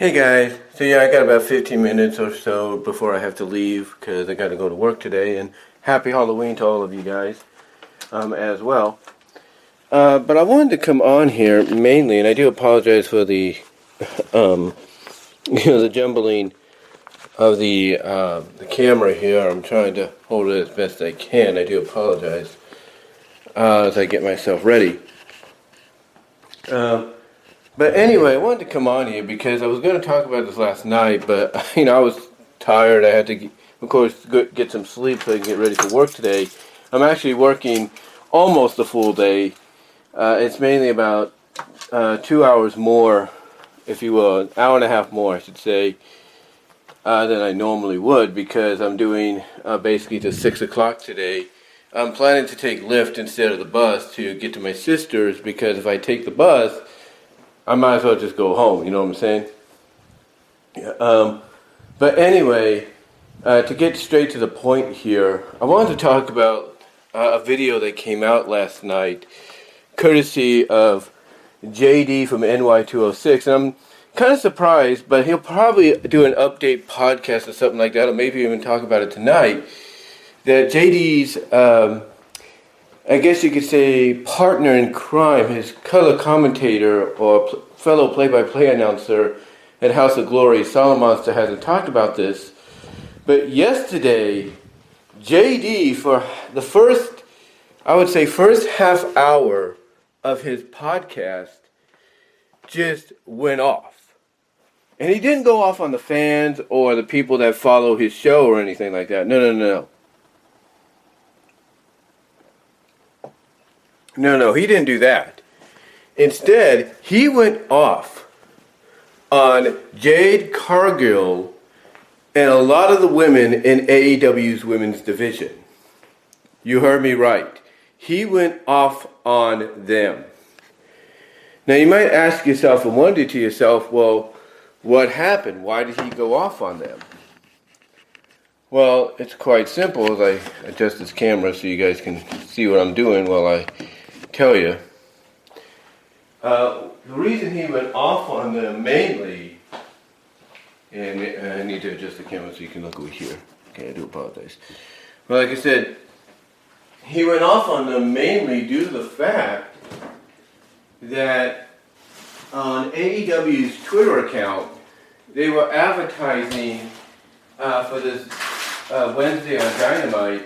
Hey guys, so yeah, I got about 15 minutes or so before I have to leave because I got to go to work today. And happy Halloween to all of you guys um, as well. Uh, but I wanted to come on here mainly, and I do apologize for the, um, you know, the jumbling of the uh, the camera here. I'm trying to hold it as best I can. I do apologize uh, as I get myself ready. Uh, but anyway, I wanted to come on here because I was going to talk about this last night, but you know I was tired. I had to, of course, get some sleep so I can get ready for work today. I'm actually working almost a full day. Uh, it's mainly about uh, two hours more, if you will, an hour and a half more, I should say, uh, than I normally would because I'm doing uh, basically to six o'clock today. I'm planning to take Lyft instead of the bus to get to my sister's because if I take the bus, I might as well just go home. You know what I'm saying? Um, but anyway, uh, to get straight to the point here, I wanted to talk about uh, a video that came out last night, courtesy of JD from NY206, and I'm kind of surprised, but he'll probably do an update podcast or something like that, or maybe even talk about it tonight. That JD's, um, I guess you could say, partner in crime, his color commentator or pl- fellow play-by-play announcer at House of Glory, Solomonster, hasn't talked about this. But yesterday, JD, for the first, I would say, first half hour of his podcast, just went off. And he didn't go off on the fans or the people that follow his show or anything like that. No, no, no. No, no, no, he didn't do that. Instead, he went off on Jade Cargill and a lot of the women in AEW's women's division. You heard me right. He went off on them. Now, you might ask yourself and wonder to yourself, well, what happened? Why did he go off on them? Well, it's quite simple as I adjust this camera so you guys can see what I'm doing while I tell you. Uh, the reason he went off on them mainly, and I need to adjust the camera so you can look over here. Okay, I do apologize. But like I said, he went off on them mainly due to the fact that on AEW's Twitter account, they were advertising uh, for this uh, Wednesday on Dynamite.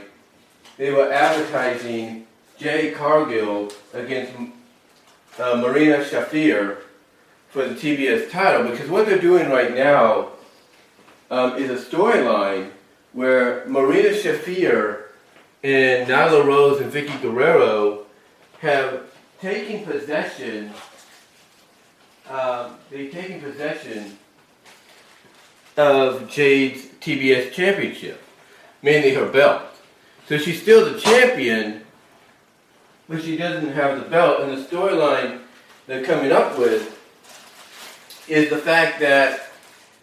They were advertising Jade Cargill against uh, Marina Shafir for the TBS title because what they're doing right now um, is a storyline where Marina Shafir and Nyla Rose and Vickie Guerrero have taken possession um, they've taken possession of Jade's TBS championship, mainly her belt. So she's still the champion, but she doesn't have the belt. And the storyline they're coming up with is the fact that,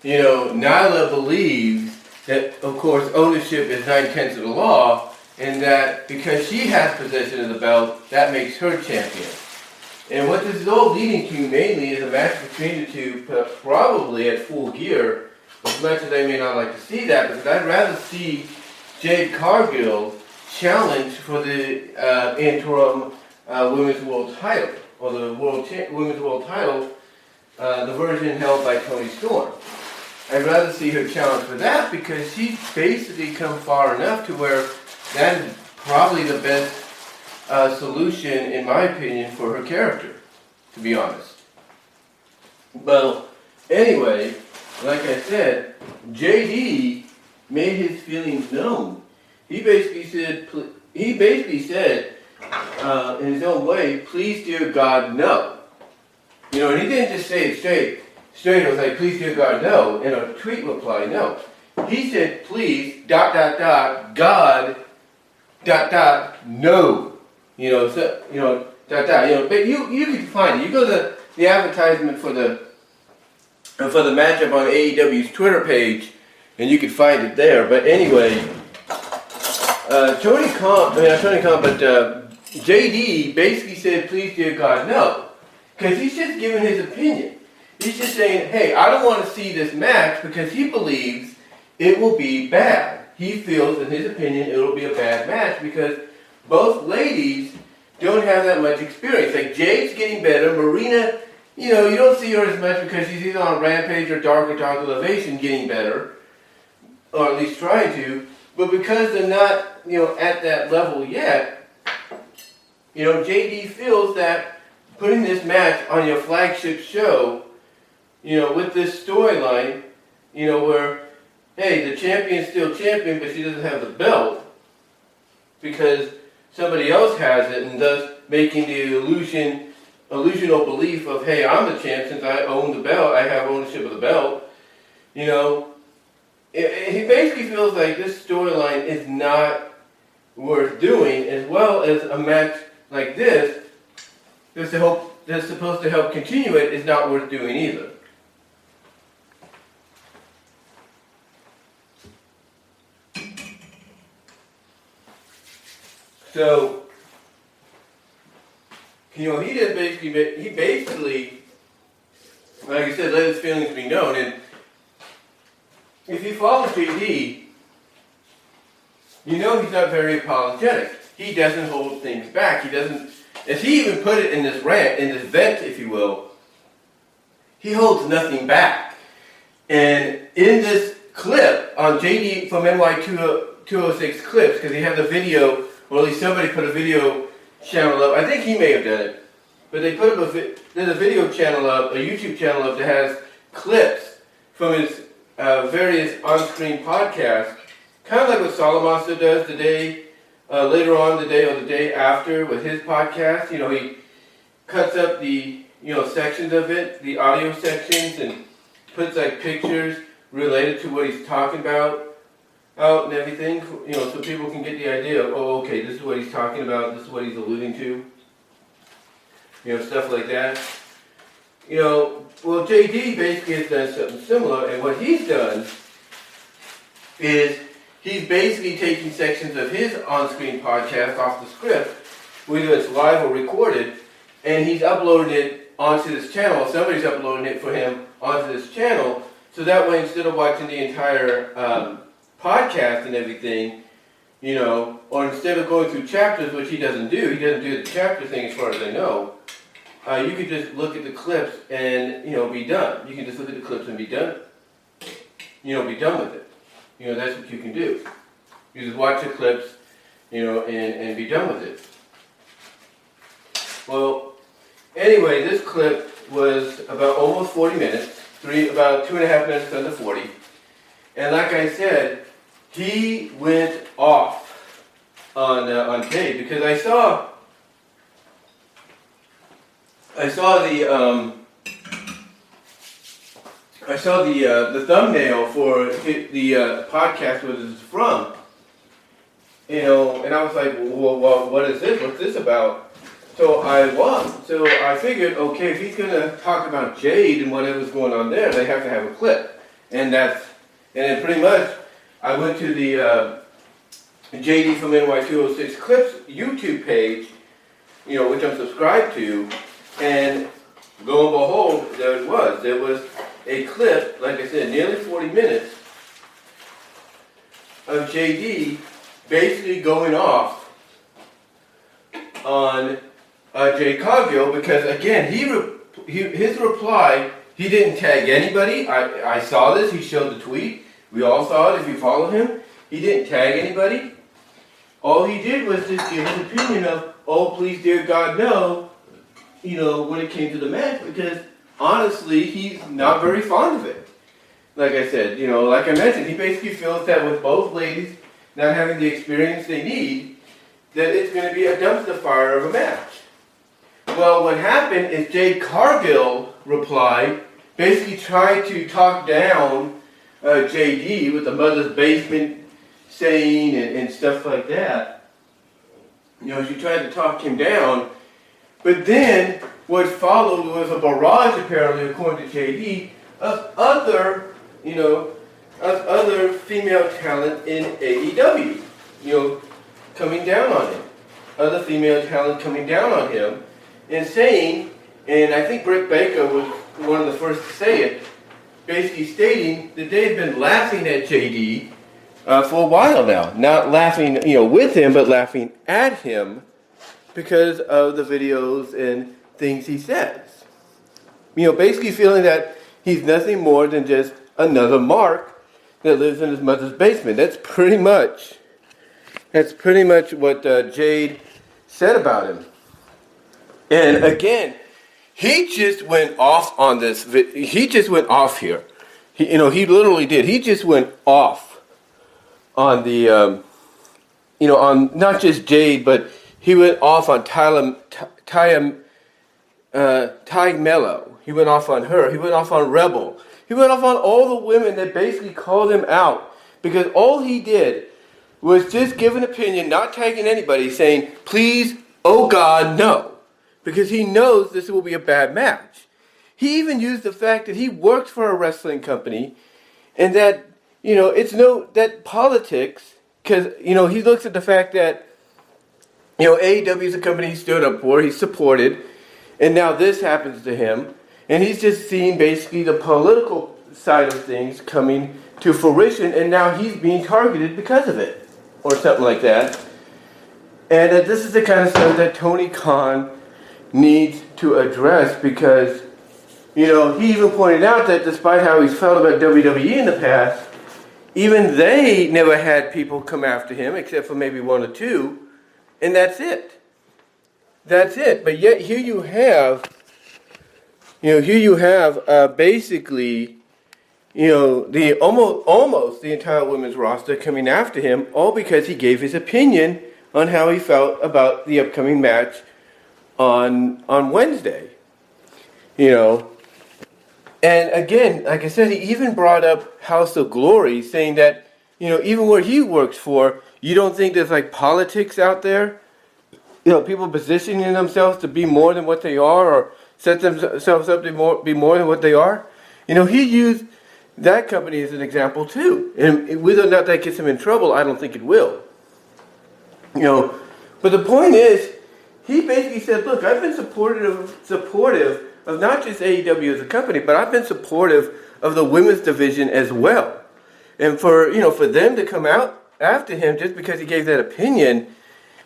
you know, Nyla believes that, of course, ownership is nine tenths of the law, and that because she has possession of the belt, that makes her champion. And what this is all leading to mainly is a match between the two, probably at full gear. As much as I may not like to see that, because I'd rather see Jade Cargill challenge for the uh, interim uh, women's world title, or the world women's world title, uh, the version held by Toni Storm. I'd rather see her challenge for that because she's basically come far enough to where that is probably the best uh, solution, in my opinion, for her character, to be honest. Well, anyway, like I said, JD made his feelings known. He basically said, he basically said, uh, in his own way, please, dear God, no. You know, and he didn't just say it straight. Straight, it was like, please, dear God, no. In a tweet reply, no. He said, please, dot, dot, dot, God, dot, dot, no. You know, so, you know, that, that, you know, but you, you can find it. You go to the advertisement for the, for the matchup on AEW's Twitter page, and you can find it there. But anyway, uh, Tony Khan, I mean, not Tony Khan, but uh, JD basically said, please, dear God, no. Because he's just giving his opinion. He's just saying, hey, I don't want to see this match because he believes it will be bad. He feels, in his opinion, it will be a bad match because both ladies don't have that much experience. Like Jade's getting better, Marina, you know, you don't see her as much because she's either on Rampage or Dark or Dark Elevation getting better, or at least trying to. But because they're not, you know, at that level yet, you know, JD feels that putting this match on your flagship show, you know, with this storyline, you know, where, hey, the champion's still champion, but she doesn't have the belt because somebody else has it, and thus making the illusion, illusional belief of, hey, I'm the champ since I own the belt, I have ownership of the belt. You know, it, he basically feels like this storyline is not worth doing, as well as a match like this that's, help, that's supposed to help continue it is not worth doing either. So, you know, he did basically, he basically, like I said, let his feelings be known. And if you follow JD, you know he's not very apologetic. He doesn't hold things back. He doesn't, as he even put it in this rant, in this vent, if you will, he holds nothing back. And in this clip um, on JD from NY206 clips, because he had the video or at least somebody put a video channel up. I think he may have done it, but they put up a there's a video channel up, a YouTube channel up that has clips from his uh, various on-screen podcasts, kind of like what Solomonster does the day uh, later on the day or the day after with his podcast. You know, he cuts up the you know sections of it, the audio sections, and puts like pictures related to what he's talking about out and everything, you know, so people can get the idea of, oh, okay, this is what he's talking about, this is what he's alluding to. You know, stuff like that. You know, well, JD basically has done something similar, and what he's done is he's basically taking sections of his on-screen podcast off the script, whether it's live or recorded, and he's uploading it onto this channel. Somebody's uploading it for him onto this channel, so that way instead of watching the entire um, podcast and everything, you know, or instead of going through chapters, which he doesn't do, he doesn't do the chapter thing as far as I know. Uh, you could just look at the clips and you know be done. You can just look at the clips and be done. You know, be done with it. You know, that's what you can do. You just watch the clips, you know, and, and be done with it. Well, anyway, this clip was about almost 40 minutes, three about two and a half minutes under 40. And like I said, he went off on uh, on Kate because I saw I saw the um, I saw the uh, the thumbnail for the uh, podcast was from. You know, and I was like, well, well, what is this? What's this about? So I was. So I figured, okay, if he's gonna talk about Jade and whatever's going on there, they have to have a clip, and that's and then pretty much I went to the uh, JD from NY206 Clips YouTube page, you know, which I'm subscribed to, and lo and behold, there it was. There was a clip, like I said, nearly 40 minutes of JD basically going off on uh, Jay Cargill because, again, he, re- he his reply, he didn't tag anybody. I, I saw this. He showed the tweet. We all saw it if you follow him. He didn't tag anybody. All he did was just give his opinion of, oh, please, dear God, no, you know, when it came to the match, because honestly, he's not very fond of it. Like I said, you know, like I mentioned, he basically feels that with both ladies not having the experience they need, that it's going to be a dumpster fire of a match. Well, what happened is Jade Cargill replied, basically tried to talk down uh, JD with the mother's basement saying and, and stuff like that. You know, she tried to talk him down. But then what followed was a barrage, apparently, according to JD, of other, you know, of other female talent in AEW, you know, coming down on him. Other female talent coming down on him and saying, and I think Britt Baker was, one of the first to say it, basically stating that they had been laughing at JD uh, for a while now. Not laughing, you know, with him, but laughing at him because of the videos and things he says. You know, basically feeling that he's nothing more than just another Mark that lives in his mother's basement. That's pretty much, that's pretty much what uh, Jade said about him. And again, he just went off on this. He just went off here. He, you know, he literally did. He just went off on the, um, you know, on not just Jade, but he went off on Tyler, Ty, uh, Tay Melo. He went off on her. He went off on Rebel. He went off on all the women that basically called him out because all he did was just give an opinion, not tagging anybody, saying, please, oh God, no. Because he knows this will be a bad match. He even used the fact that he worked for a wrestling company and that, you know, it's no, that politics, because, you know, he looks at the fact that, you know, AEW is a company he stood up for, he supported, and now this happens to him. And he's just seeing basically the political side of things coming to fruition, and now he's being targeted because of it, or something like that. And uh, this is the kind of stuff that Tony Khan needs to address because, you know, he even pointed out that despite how he's felt about WWE in the past, even they never had people come after him except for maybe one or two, and that's it. That's it. But yet here you have you know, here you have uh, basically, you know, the almost almost the entire women's roster coming after him, all because he gave his opinion on how he felt about the upcoming match on on Wednesday. You know, and again, like I said, he even brought up House of Glory, saying that you know even where he works for, you don't think there's like politics out there. You know, people positioning themselves to be more than what they are, or set themselves up to more, be more than what they are. You know, he used that company as an example too. And whether or not that gets him in trouble, I don't think it will. You know, but the point is, he basically said, look, I've been supportive, supportive of not just AEW as a company, but I've been supportive of the women's division as well. And for, you know, for them to come out after him just because he gave that opinion,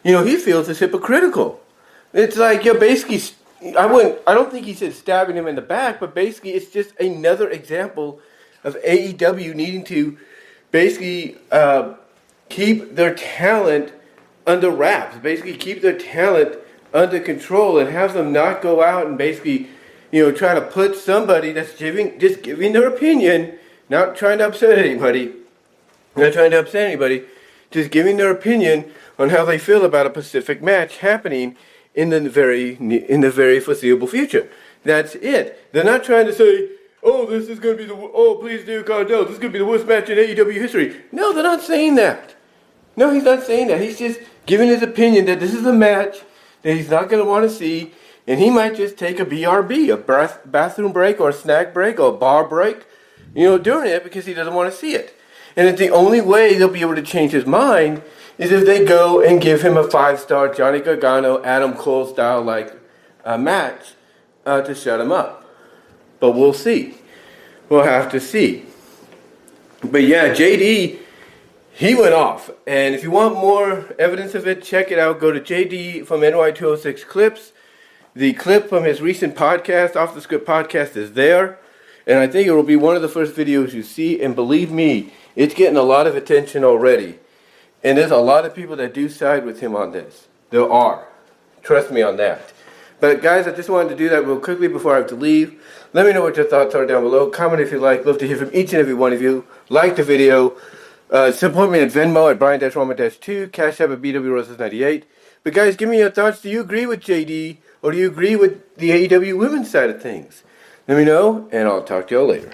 you know, he feels it's hypocritical. It's like you're basically I wouldn't. I don't think he said stabbing him in the back, but basically, it's just another example of AEW needing to basically uh, keep their talent under wraps. Basically, keep their talent under control and have them not go out and basically, you know, try to put somebody that's giving just giving their opinion, not trying to upset anybody, not trying to upset anybody, just giving their opinion on how they feel about a Pacific match happening in the very in the very foreseeable future. That's it. They're not trying to say, "Oh, this is going to be the oh, please do Cardell, this is going to be the worst match in AEW history." No, they're not saying that. No, he's not saying that. He's just giving his opinion that this is a match that he's not going to want to see, and he might just take a BRB, a bath, bathroom break, or a snack break, or a bar break, you know, during it because he doesn't want to see it. And it's the only way they'll be able to change his mind is if they go and give him a five star Johnny Gargano, Adam Cole style like uh, match uh, to shut him up. But we'll see. We'll have to see. But yeah, JD, he went off. And if you want more evidence of it, check it out. Go to JD from NY206 Clips. The clip from his recent podcast, Off the Script podcast, is there. And I think it will be one of the first videos you see. And believe me, it's getting a lot of attention already. And there's a lot of people that do side with him on this. There are. Trust me on that. But guys, I just wanted to do that real quickly before I have to leave. Let me know what your thoughts are down below. Comment if you like. Love to hear from each and every one of you. Like the video. Uh, support me at Venmo at Brian-Roman-2. Cash App at BW Roses98. But guys, give me your thoughts. Do you agree with JD? Or do you agree with the AEW women's side of things? Let me know, and I'll talk to y'all later.